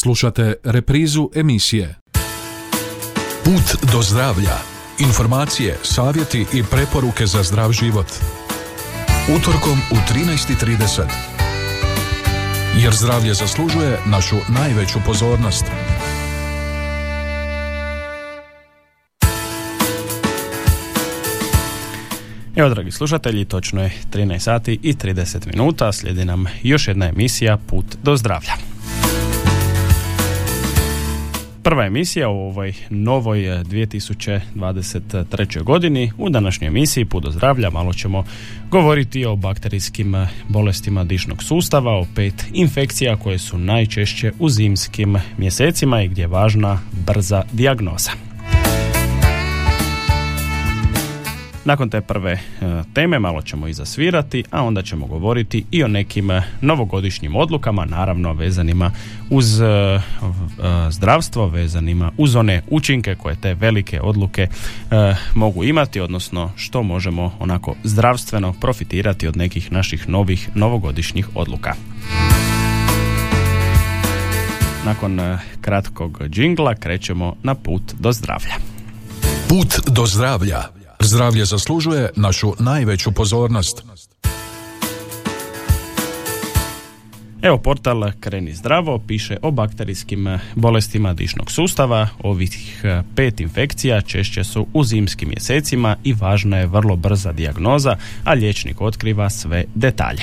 Slušate reprizu emisije Put do zdravlja. Informacije, savjeti i preporuke za zdrav život. Utorkom u 13.30. Jer zdravlje zaslužuje našu najveću pozornost. Evo, dragi slušatelji, točno je 13 sati i 30 minuta. Slijedi nam još jedna emisija Put do zdravlja. Prva emisija u ovoj novoj 2023. godini. U današnjoj emisiji Put do zdravlja malo ćemo govoriti o bakterijskim bolestima dišnog sustava, o pet infekcija koje su najčešće u zimskim mjesecima i gdje je važna brza dijagnoza. Nakon te prve e, teme malo ćemo i zasvirati, a onda ćemo govoriti i o nekim e, novogodišnjim odlukama, naravno vezanima uz e, zdravstvo, vezanima uz one učinke koje te velike odluke mogu imati, odnosno što možemo onako zdravstveno profitirati od nekih naših novih novogodišnjih odluka. Nakon kratkog džingla krećemo na put do zdravlja. Put do zdravlja Zdravlje zaslužuje našu najveću pozornost. Evo portal Kreni zdravo piše o bakterijskim bolestima dišnog sustava. Ovih eh, pet infekcija češće su u zimskim mjesecima i važna je vrlo brza dijagnoza, a liječnik otkriva sve detalje.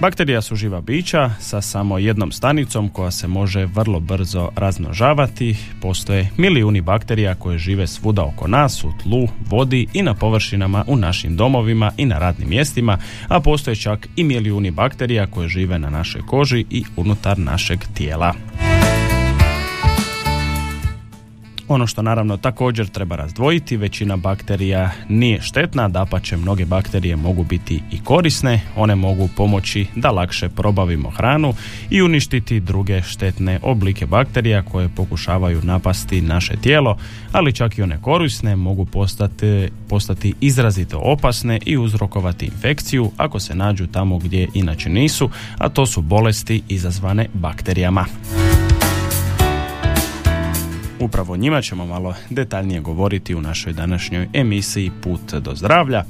Bakterija su živa bića sa samo jednom stanicom koja se može vrlo brzo razmnožavati. Postoje milijuni bakterija koje žive svuda oko nas, u tlu, vodi i na površinama u našim domovima i na radnim mjestima, a postoje čak i milijuni bakterija koje žive na našoj koži i unutar našeg tijela. Ono što naravno također treba razdvojiti, većina bakterija nije štetna, dapače mnoge bakterije mogu biti i korisne, one mogu pomoći da lakše probavimo hranu i uništiti druge štetne oblike bakterija koje pokušavaju napasti naše tijelo, ali čak i one korisne mogu postati, postati izrazito opasne i uzrokovati infekciju ako se nađu tamo gdje inače nisu, a to su bolesti izazvane bakterijama. Upravo njima ćemo malo detaljnije govoriti u našoj današnjoj emisiji Put do zdravlja.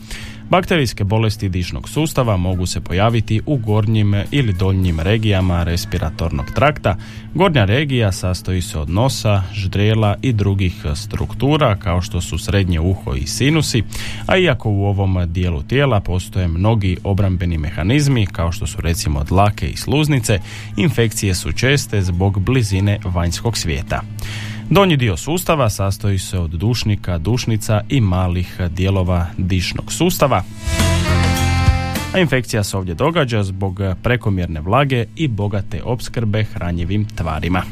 Bakterijske bolesti dišnog sustava mogu se pojaviti u gornjim ili donjim regijama respiratornog trakta. Gornja regija sastoji se od nosa, ždrijela i drugih struktura kao što su srednje uho i sinusi, a iako u ovom dijelu tijela postoje mnogi obrambeni mehanizmi kao što su recimo dlake i sluznice, infekcije su česte zbog blizine vanjskog svijeta. Donji dio sustava sastoji se od dušnika, dušnica i malih dijelova dišnog sustava. A infekcija se ovdje događa zbog prekomjerne vlage i bogate opskrbe hranjivim tvarima.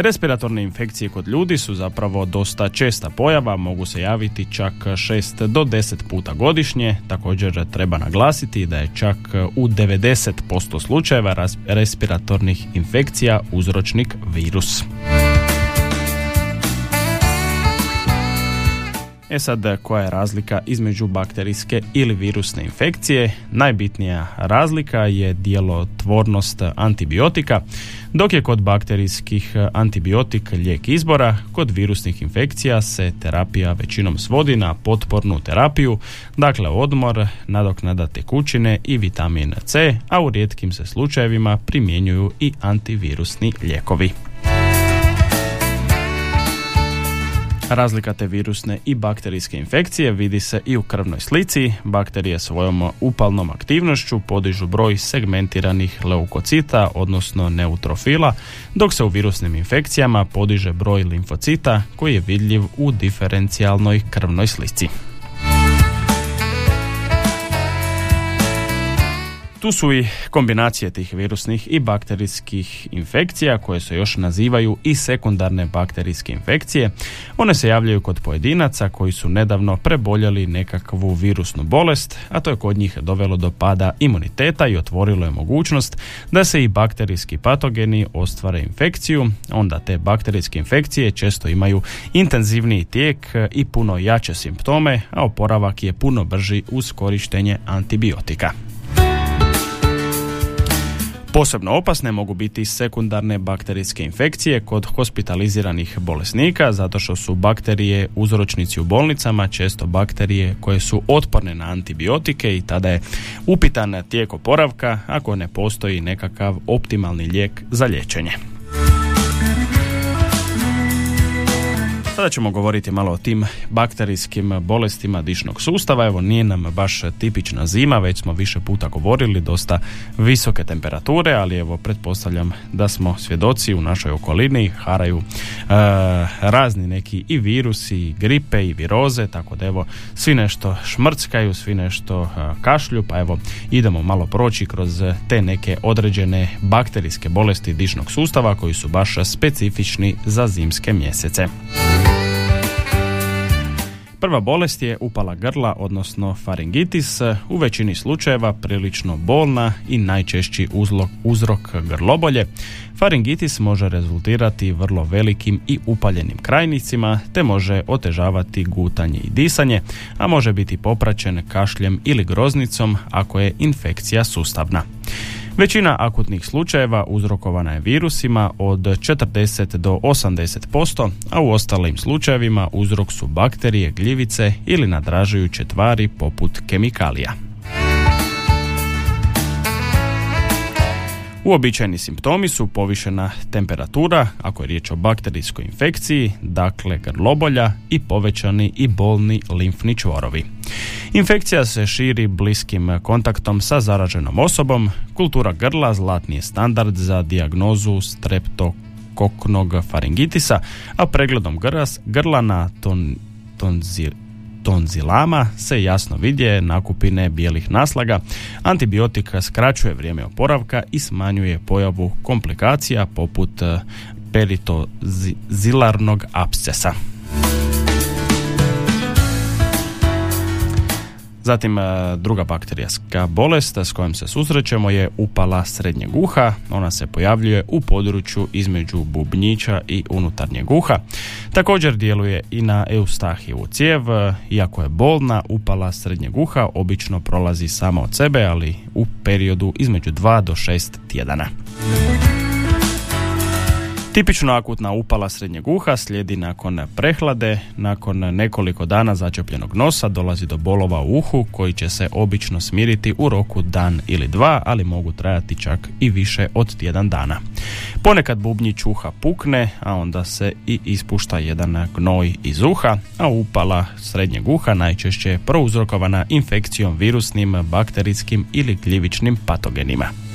Respiratorne infekcije kod ljudi su zapravo dosta česta pojava, mogu se javiti čak 6 do 10 puta godišnje. Također treba naglasiti da je čak u 90% slučajeva respiratornih infekcija uzročnik virus. E sad, koja je razlika između bakterijske ili virusne infekcije? Najbitnija razlika je djelotvornost antibiotika, dok je kod bakterijskih antibiotik lijek izbora, kod virusnih infekcija se terapija većinom svodi na potpornu terapiju, dakle odmor, nadoknada tekućine i vitamin C, a u rijetkim se slučajevima primjenjuju i antivirusni lijekovi. Razlika te virusne i bakterijske infekcije vidi se i u krvnoj slici. Bakterije svojom upalnom aktivnošću podižu broj segmentiranih leukocita, odnosno neutrofila, dok se u virusnim infekcijama podiže broj limfocita koji je vidljiv u diferencijalnoj krvnoj slici. Tu su i kombinacije tih virusnih i bakterijskih infekcija koje se još nazivaju i sekundarne bakterijske infekcije. One se javljaju kod pojedinaca koji su nedavno preboljeli nekakvu virusnu bolest, a to je kod njih dovelo do pada imuniteta i otvorilo je mogućnost da se i bakterijski patogeni ostvare infekciju. Onda te bakterijske infekcije često imaju intenzivniji tijek i puno jače simptome, a oporavak je puno brži uz korištenje antibiotika. Posebno opasne mogu biti sekundarne bakterijske infekcije kod hospitaliziranih bolesnika zato što su bakterije uzročnici u bolnicama, često bakterije koje su otporne na antibiotike i tada je upitan tijek oporavka ako ne postoji nekakav optimalni lijek za liječenje. Sada ćemo govoriti malo o tim bakterijskim bolestima dišnog sustava. Evo nije nam baš tipična zima, već smo više puta govorili, dosta visoke temperature, ali evo pretpostavljam da smo svjedoci u našoj okolini, haraju e, razni neki i virusi, i gripe i viroze, tako da evo svi nešto šmrckaju, svi nešto e, kašlju, pa evo idemo malo proći kroz te neke određene bakterijske bolesti dišnog sustava koji su baš specifični za zimske mjesece. Prva bolest je upala grla, odnosno faringitis, u većini slučajeva prilično bolna i najčešći uzlog, uzrok grlobolje. Faringitis može rezultirati vrlo velikim i upaljenim krajnicima, te može otežavati gutanje i disanje, a može biti popraćen kašljem ili groznicom ako je infekcija sustavna. Većina akutnih slučajeva uzrokovana je virusima od 40 do 80%, a u ostalim slučajevima uzrok su bakterije, gljivice ili nadražujuće tvari poput kemikalija. Uobičajeni simptomi su povišena temperatura, ako je riječ o bakterijskoj infekciji, dakle grlobolja i povećani i bolni limfni čvorovi. Infekcija se širi bliskim kontaktom sa zaraženom osobom. Kultura grla zlatni je standard za dijagnozu streptokoknog faringitisa, a pregledom grla na ton, tonzilama se jasno vidje nakupine bijelih naslaga. Antibiotika skraćuje vrijeme oporavka i smanjuje pojavu komplikacija poput eh, peritozilarnog abscesa. Zatim e, druga bakterijaska bolest s kojom se susrećemo je upala srednjeg uha. Ona se pojavljuje u području između bubnjića i unutarnjeg uha. Također djeluje i na eustahijevu cijev. Iako je bolna, upala srednjeg uha obično prolazi samo od sebe, ali u periodu između 2 do 6 tjedana. Tipično akutna upala srednjeg uha slijedi nakon prehlade, nakon nekoliko dana začepljenog nosa dolazi do bolova u uhu koji će se obično smiriti u roku dan ili dva, ali mogu trajati čak i više od tjedan dana. Ponekad bubnjić uha pukne, a onda se i ispušta jedan gnoj iz uha, a upala srednjeg uha najčešće je prouzrokovana infekcijom virusnim, bakterijskim ili gljivičnim patogenima.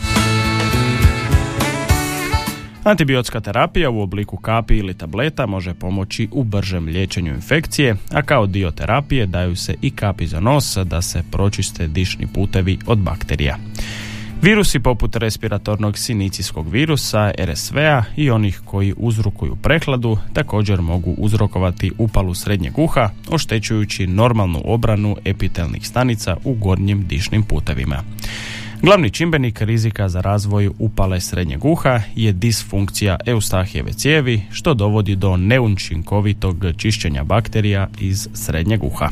Antibiotska terapija u obliku kapi ili tableta može pomoći u bržem liječenju infekcije, a kao dio terapije daju se i kapi za nos da se pročiste dišni putevi od bakterija. Virusi poput respiratornog sinicijskog virusa, RSV-a i onih koji uzrokuju prehladu također mogu uzrokovati upalu srednjeg uha, oštećujući normalnu obranu epitelnih stanica u gornjim dišnim putevima. Glavni čimbenik rizika za razvoj upale srednjeg uha je disfunkcija eustahijeve cijevi, što dovodi do neučinkovitog čišćenja bakterija iz srednjeg uha.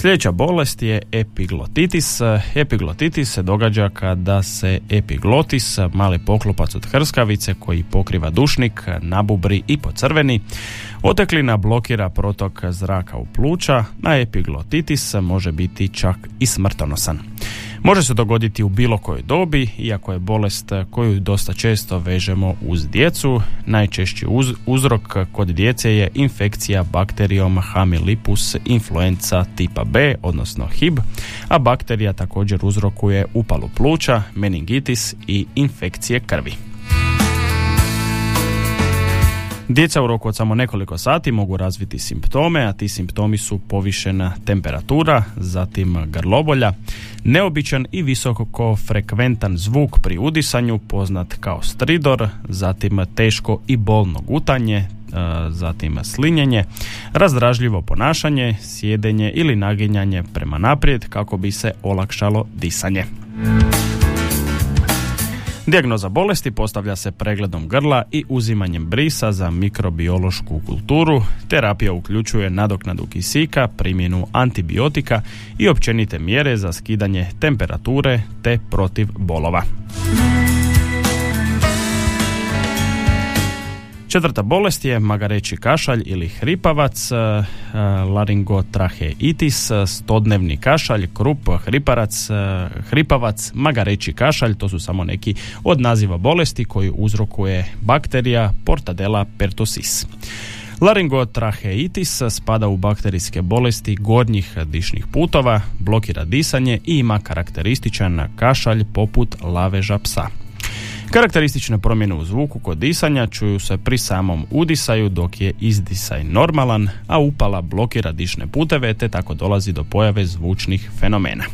Sljedeća bolest je epiglotitis. Epiglotitis se događa kada se epiglotis, mali poklopac od hrskavice koji pokriva dušnik, nabubri i pocrveni, oteklina blokira protok zraka u pluća, a epiglotitis može biti čak i smrtonosan. Može se dogoditi u bilo kojoj dobi, iako je bolest koju dosta često vežemo uz djecu. Najčešći uzrok kod djece je infekcija bakterijom Hamilipus influenza tipa B, odnosno HIB, a bakterija također uzrokuje upalu pluća, meningitis i infekcije krvi. Djeca u roku od samo nekoliko sati mogu razviti simptome, a ti simptomi su povišena temperatura, zatim grlobolja, neobičan i visoko frekventan zvuk pri udisanju, poznat kao stridor, zatim teško i bolno gutanje, e, zatim slinjenje, razdražljivo ponašanje, sjedenje ili naginjanje prema naprijed kako bi se olakšalo disanje. Dijagnoza bolesti postavlja se pregledom grla i uzimanjem brisa za mikrobiološku kulturu. Terapija uključuje nadoknadu kisika, primjenu antibiotika i općenite mjere za skidanje temperature te protiv bolova. Četvrta bolest je magareći kašalj ili hripavac, e, e, laringotraheitis, stodnevni kašalj, krup, hriparac, e, hripavac, magareći kašalj, to su samo neki od naziva bolesti koji uzrokuje bakterija Portadella pertussis. Laringotraheitis spada u bakterijske bolesti gornjih dišnih putova, blokira disanje i ima karakterističan kašalj poput laveža psa. Karakteristične promjene u zvuku kod disanja čuju se pri samom udisaju dok je izdisaj normalan, a upala blokira dišne puteve te tako dolazi do pojave zvučnih fenomena.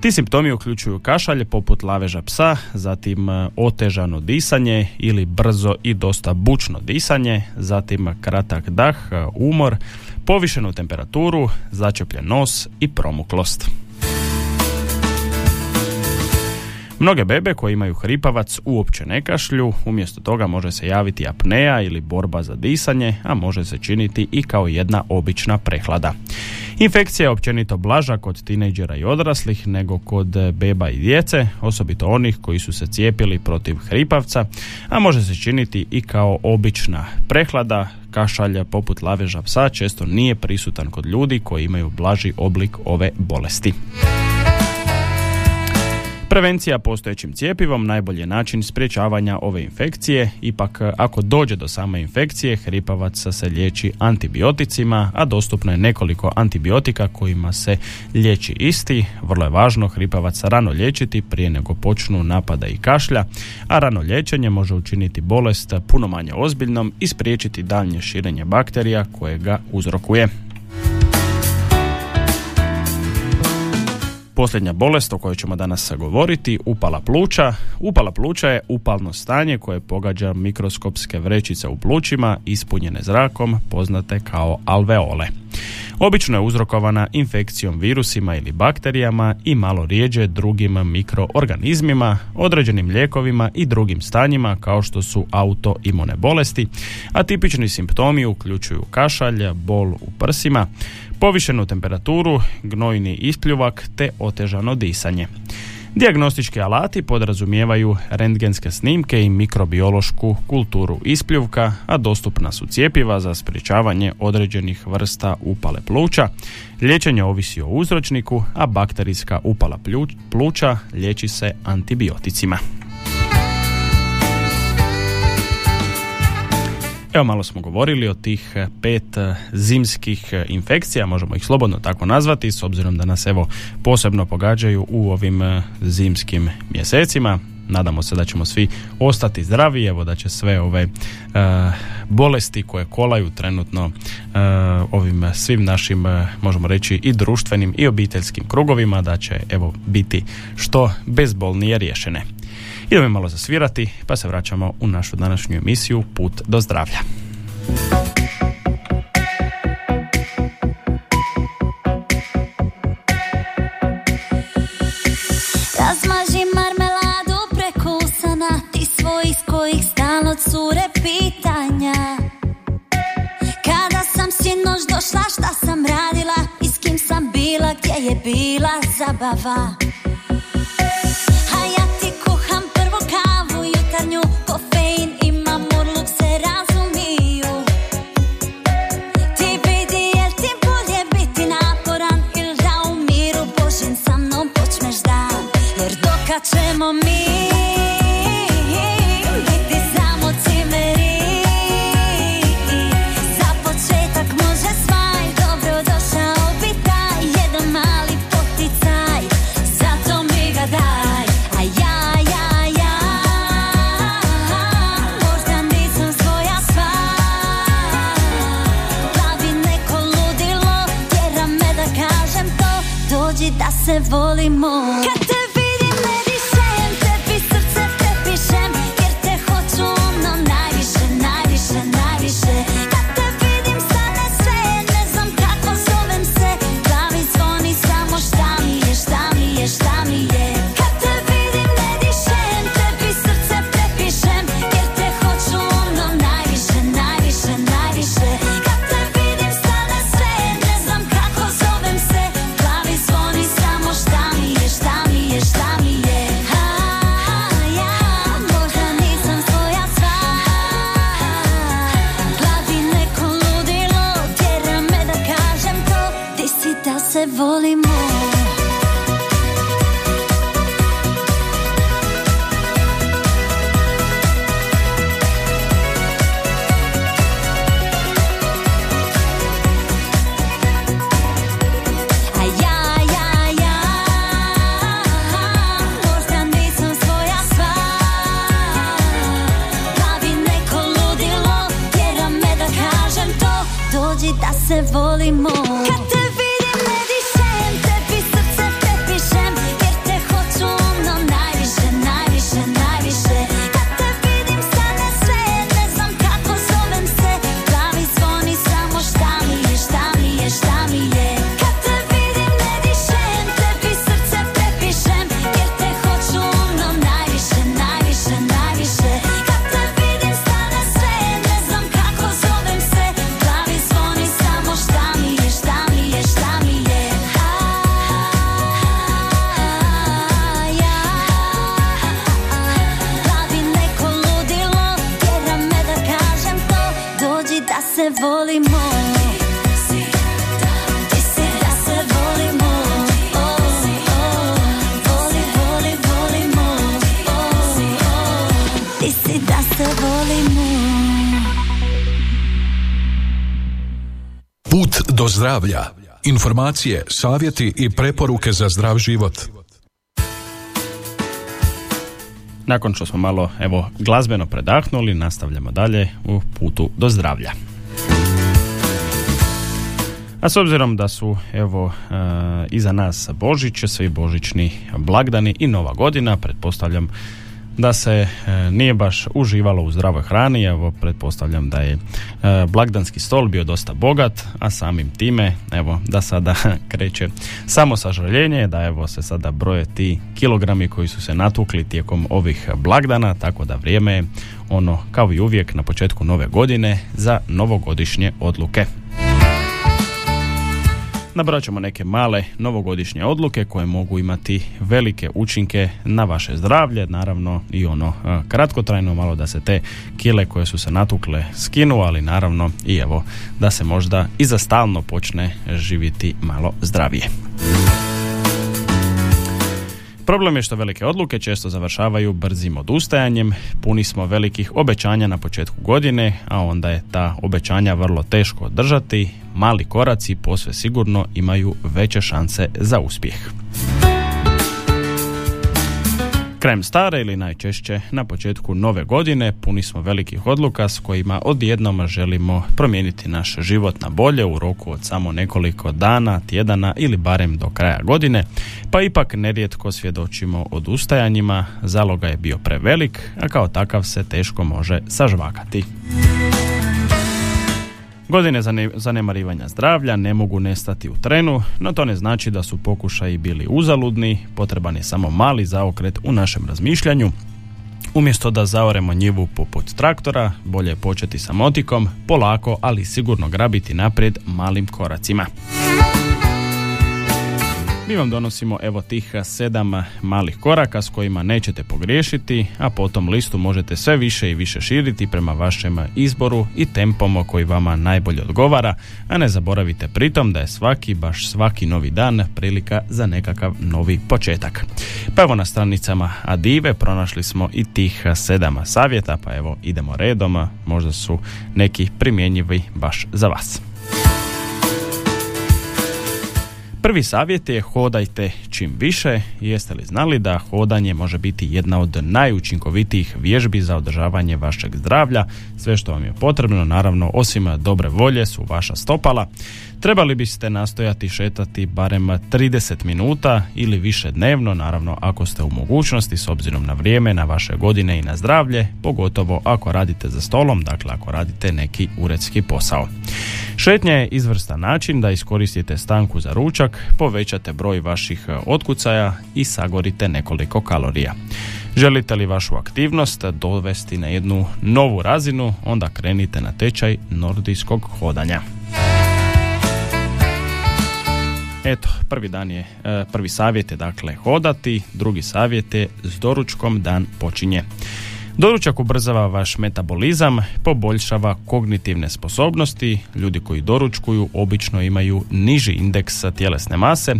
Ti simptomi uključuju kašalje poput laveža psa, zatim e, otežano disanje ili brzo i dosta bučno disanje, zatim kratak dah, e, umor, povišenu temperaturu, začepljen nos i promuklost. Mnoge bebe koje imaju hripavac uopće ne kašlju, umjesto toga može se javiti apneja ili borba za disanje, a može se činiti i kao jedna obična prehlada. Infekcija je općenito blaža kod tinejdžera i odraslih nego kod beba i djece, osobito onih koji su se cijepili protiv hripavca, a može se činiti i kao obična prehlada, kašalja poput laveža psa često nije prisutan kod ljudi koji imaju blaži oblik ove bolesti. Prevencija postojećim cijepivom najbolji je način sprječavanja ove infekcije, ipak ako dođe do same infekcije, hripavac se liječi antibioticima, a dostupno je nekoliko antibiotika kojima se liječi isti. Vrlo je važno hripavac rano liječiti prije nego počnu napada i kašlja, a rano liječenje može učiniti bolest puno manje ozbiljnom i spriječiti daljnje širenje bakterija koje ga uzrokuje. Posljednja bolest o kojoj ćemo danas govoriti, upala pluća. Upala pluća je upalno stanje koje pogađa mikroskopske vrećice u plućima ispunjene zrakom, poznate kao alveole. Obično je uzrokovana infekcijom virusima ili bakterijama i malo rijeđe drugim mikroorganizmima, određenim lijekovima i drugim stanjima kao što su autoimune bolesti, a tipični simptomi uključuju kašalj, bol u prsima, povišenu temperaturu, gnojni ispljuvak te otežano disanje. Dijagnostički alati podrazumijevaju rentgenske snimke i mikrobiološku kulturu ispljuvka, a dostupna su cijepiva za sprječavanje određenih vrsta upale pluća. Liječenje ovisi o uzročniku, a bakterijska upala pluća liječi se antibioticima. Evo malo smo govorili o tih eh, pet eh, zimskih eh, infekcija, možemo ih slobodno tako nazvati, s obzirom da nas evo posebno pogađaju u ovim zimskim mjesecima. Nadamo se da ćemo svi ostati zdravi, evo da će sve ove bolesti koje kolaju trenutno ovim svim našim, možemo reći, i društvenim i obiteljskim krugovima, da će evo biti što bezbolnije riješene. Idemo malo zasvirati, pa se vraćamo u našu današnju emisiju Put do zdravlja. Razmaži marmeladu prekusana Ti svoj iz kojih stalno cure pitanja Kada sam sinoć došla šta sam radila I s kim sam bila gdje je bila zabava pitanju kofein i mamur luk se Ti vidi jel ti bolje biti naporan ili da sa mnom počneš dan? Jer dokad ćemo mi volim moći zdravlja. Informacije, savjeti i preporuke za zdrav život. Nakon što smo malo evo glazbeno predahnuli, nastavljamo dalje u putu do zdravlja. A s obzirom da su evo e, iza nas Božić, svi božićni blagdani i Nova godina, pretpostavljam da se e, nije baš uživalo u zdravoj hrani, evo pretpostavljam da je e, blagdanski stol bio dosta bogat, a samim time evo da sada kreće samo sažaljenje, da evo se sada broje ti kilogrami koji su se natukli tijekom ovih blagdana, tako da vrijeme je ono kao i uvijek na početku nove godine za novogodišnje odluke. Nabrat ćemo neke male novogodišnje odluke koje mogu imati velike učinke na vaše zdravlje, naravno i ono kratkotrajno malo da se te kile koje su se natukle skinu, ali naravno i evo da se možda i za stalno počne živjeti malo zdravije. Problem je što velike odluke često završavaju brzim odustajanjem, puni smo velikih obećanja na početku godine, a onda je ta obećanja vrlo teško održati, mali koraci posve sigurno imaju veće šanse za uspjeh. Krajem stare ili najčešće na početku nove godine puni smo velikih odluka s kojima odjednom želimo promijeniti naš život na bolje u roku od samo nekoliko dana, tjedana ili barem do kraja godine, pa ipak nerijetko svjedočimo odustajanjima, zaloga je bio prevelik, a kao takav se teško može sažvakati. Godine zanemarivanja zdravlja ne mogu nestati u trenu, no to ne znači da su pokušaji bili uzaludni, potreban je samo mali zaokret u našem razmišljanju. Umjesto da zaoremo njivu poput traktora, bolje je početi sa motikom, polako, ali sigurno grabiti naprijed malim koracima. Mi vam donosimo evo tih sedam malih koraka s kojima nećete pogriješiti, a potom listu možete sve više i više širiti prema vašem izboru i tempom koji vama najbolje odgovara, a ne zaboravite pritom da je svaki, baš svaki novi dan prilika za nekakav novi početak. Pa evo na stranicama Adive pronašli smo i tih sedam savjeta, pa evo idemo redom, možda su neki primjenjivi baš za vas. Prvi savjet je hodajte čim više. Jeste li znali da hodanje može biti jedna od najučinkovitijih vježbi za održavanje vašeg zdravlja? Sve što vam je potrebno, naravno, osim dobre volje su vaša stopala. Trebali biste nastojati šetati barem 30 minuta ili više dnevno, naravno ako ste u mogućnosti s obzirom na vrijeme, na vaše godine i na zdravlje, pogotovo ako radite za stolom, dakle ako radite neki uredski posao. Šetnja je izvrstan način da iskoristite stanku za ručak, povećate broj vaših otkucaja i sagorite nekoliko kalorija. Želite li vašu aktivnost dovesti na jednu novu razinu, onda krenite na tečaj nordijskog hodanja. Eto, prvi dan je, e, prvi savjet je dakle hodati, drugi savjet je s doručkom dan počinje. Doručak ubrzava vaš metabolizam, poboljšava kognitivne sposobnosti, ljudi koji doručkuju obično imaju niži indeks tjelesne mase,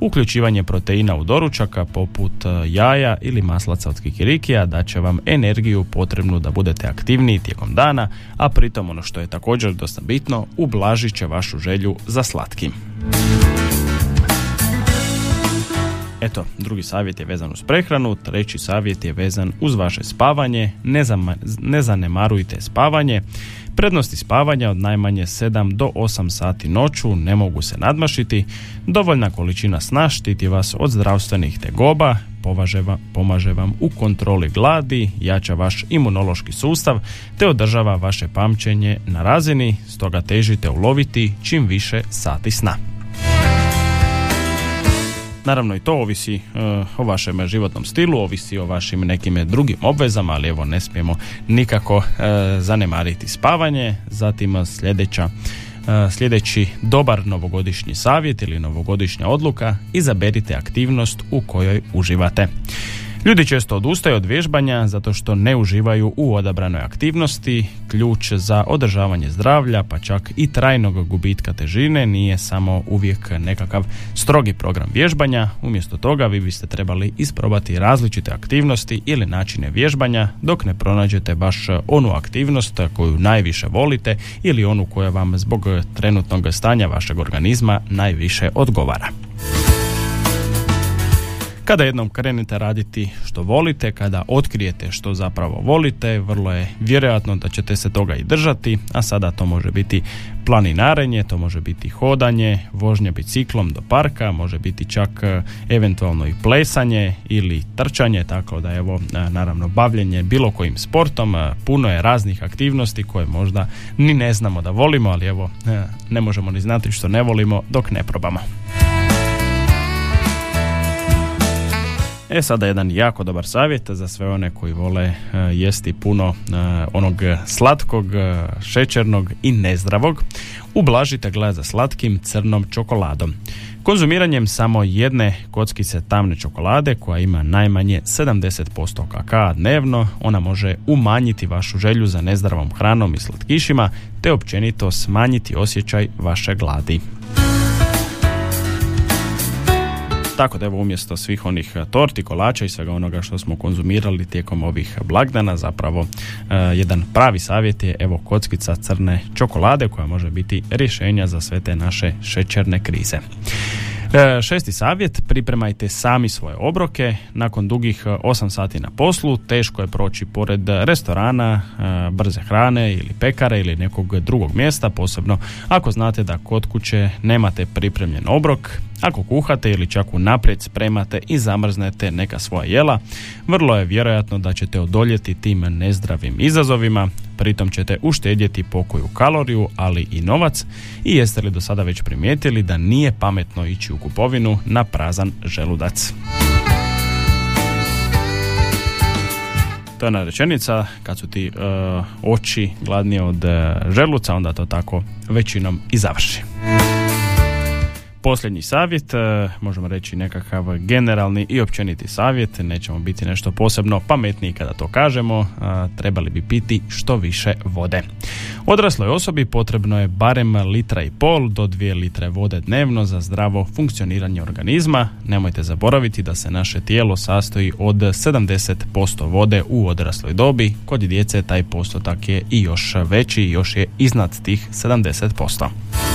uključivanje proteina u doručaka poput e, jaja ili maslaca od kikirikija da će vam energiju potrebnu da budete aktivniji tijekom dana, a pritom ono što je također dosta bitno, ublažit će vašu želju za slatkim. Eto, drugi savjet je vezan uz prehranu, treći savjet je vezan uz vaše spavanje, ne, ne zanemarujte spavanje. Prednosti spavanja od najmanje 7 do 8 sati noću ne mogu se nadmašiti, dovoljna količina sna štiti vas od zdravstvenih tegoba, pomaže vam u kontroli gladi, jača vaš imunološki sustav te održava vaše pamćenje na razini, stoga težite uloviti čim više sati sna. Naravno i to ovisi e, o vašem životnom stilu, ovisi o vašim nekim drugim obvezama, ali evo ne smijemo nikako e, zanemariti spavanje. Zatim sljedeća e, sljedeći dobar novogodišnji savjet ili novogodišnja odluka, izaberite aktivnost u kojoj uživate. Ljudi često odustaju od vježbanja zato što ne uživaju u odabranoj aktivnosti. Ključ za održavanje zdravlja, pa čak i trajnog gubitka težine, nije samo uvijek nekakav strogi program vježbanja. Umjesto toga vi biste trebali isprobati različite aktivnosti ili načine vježbanja dok ne pronađete baš onu aktivnost koju najviše volite ili onu koja vam zbog trenutnog stanja vašeg organizma najviše odgovara. Kada jednom krenete raditi što volite, kada otkrijete što zapravo volite, vrlo je vjerojatno da ćete se toga i držati, a sada to može biti planinarenje, to može biti hodanje, vožnja biciklom do parka, može biti čak e, eventualno i plesanje ili trčanje, tako da evo e, naravno bavljenje bilo kojim sportom, e, puno je raznih aktivnosti koje možda ni ne znamo da volimo, ali evo ne možemo ni znati što ne volimo dok ne probamo. E sada jedan jako dobar savjet za sve one koji vole e, jesti puno e, onog slatkog, e, šećernog i nezdravog. Ublažite gled za slatkim crnom čokoladom. Konzumiranjem samo jedne kockice tamne čokolade koja ima najmanje 70% kakao dnevno, ona može umanjiti vašu želju za nezdravom hranom i slatkišima te općenito smanjiti osjećaj vaše gladi. Tako da evo umjesto svih onih e, torti, kolača i svega onoga što smo konzumirali tijekom ovih blagdana, zapravo uh, jedan pravi savjet je evo kockica crne čokolade koja može biti rješenja za sve te naše šećerne krize. E, šesti savjet, pripremajte sami svoje obroke. Nakon dugih 8 sati na poslu, teško je proći pored restorana, brze hrane ili pekare ili nekog drugog mjesta, posebno ako znate da kod kuće nemate pripremljen obrok ako kuhate ili čak unaprijed spremate i zamrznete neka svoja jela, vrlo je vjerojatno da ćete odoljeti tim nezdravim izazovima, pritom ćete uštedjeti pokoju kaloriju, ali i novac i jeste li do sada već primijetili da nije pametno ići u kupovinu na prazan želudac. To je rečenica, kad su ti uh, oči gladnije od uh, želuca, onda to tako većinom i završi posljednji savjet, e, možemo reći nekakav generalni i općeniti savjet, nećemo biti nešto posebno pametniji kada to kažemo, trebali bi piti što više vode. Odrasloj osobi potrebno je barem litra i pol do dvije litre vode dnevno za zdravo funkcioniranje organizma. Nemojte zaboraviti da se naše tijelo sastoji od 70% vode u odrasloj dobi, kod djece taj postotak je i još veći, još je iznad tih 70%.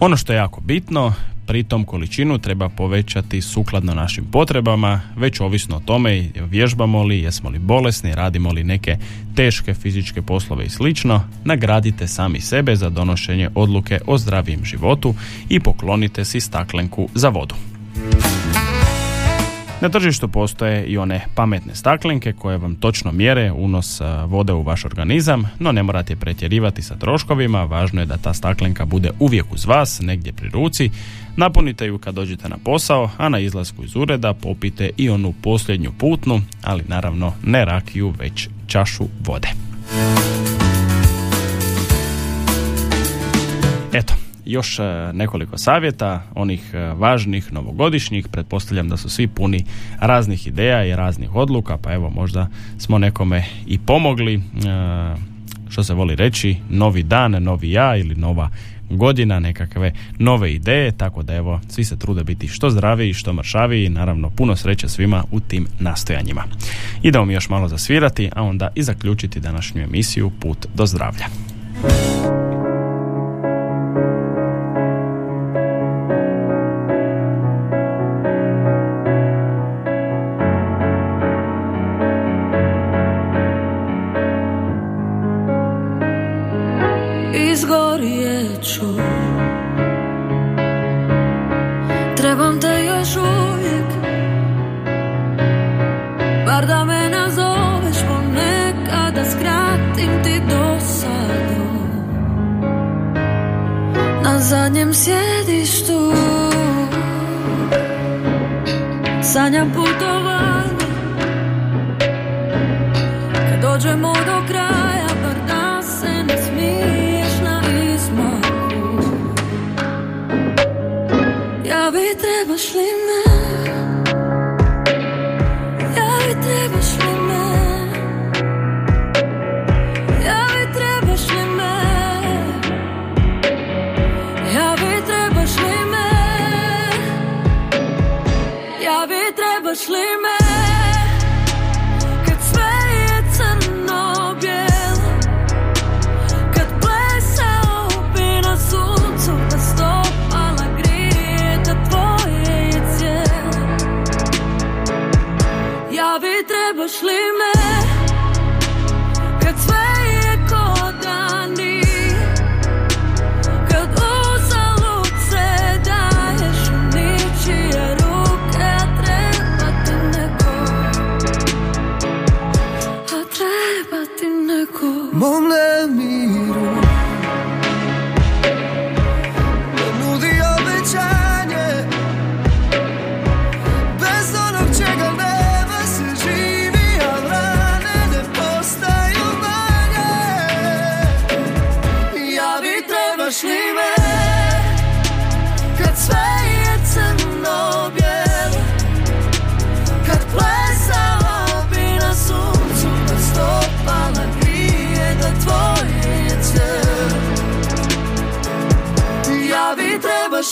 Ono što je jako bitno, pritom količinu treba povećati sukladno našim potrebama, već ovisno o tome vježbamo li, jesmo li bolesni, radimo li neke teške fizičke poslove i slično, nagradite sami sebe za donošenje odluke o zdravijem životu i poklonite si staklenku za vodu. Na tržištu postoje i one pametne staklenke koje vam točno mjere unos vode u vaš organizam, no ne morate pretjerivati sa troškovima, važno je da ta staklenka bude uvijek uz vas, negdje pri ruci. Napunite ju kad dođete na posao, a na izlasku iz ureda popite i onu posljednju putnu, ali naravno ne rakiju, već čašu vode. Eto, još nekoliko savjeta, onih važnih, novogodišnjih, pretpostavljam da su svi puni raznih ideja i raznih odluka, pa evo možda smo nekome i pomogli, što se voli reći, novi dan, novi ja ili nova godina, nekakve nove ideje, tako da evo, svi se trude biti što zdraviji, što mršaviji naravno puno sreće svima u tim nastojanjima. Idemo mi još malo zasvirati, a onda i zaključiti današnju emisiju Put do zdravlja.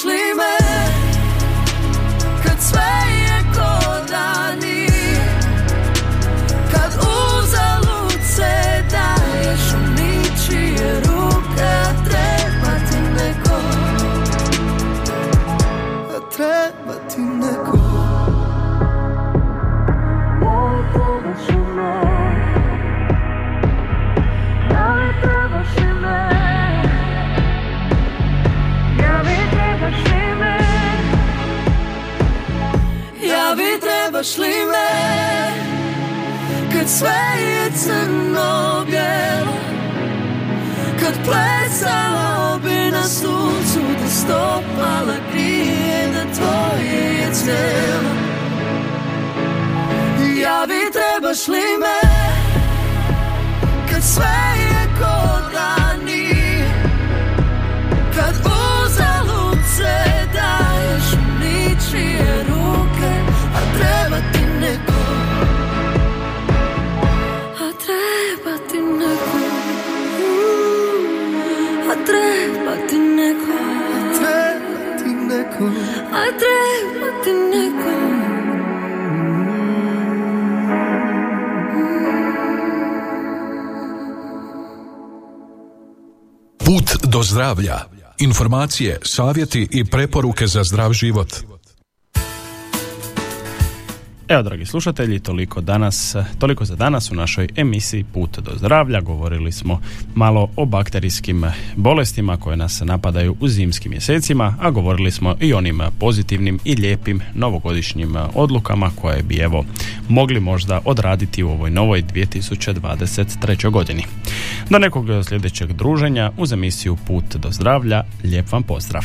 Trebaš trebaš li me Kad sve je crno bijelo Kad plesala bi na suncu Da stopala grije da tvoje je cijelo Ja bi trebaš li me Kad sve je ko Put do zdravlja. Informacije, savjeti i preporuke za zdrav život. Evo, dragi slušatelji, toliko danas, toliko za danas u našoj emisiji Put do zdravlja. Govorili smo malo o bakterijskim bolestima koje nas napadaju u zimskim mjesecima, a govorili smo i onim pozitivnim i lijepim novogodišnjim odlukama koje bi evo mogli možda odraditi u ovoj novoj 2023. godini. Do nekog sljedećeg druženja uz emisiju Put do zdravlja. Lijep vam pozdrav.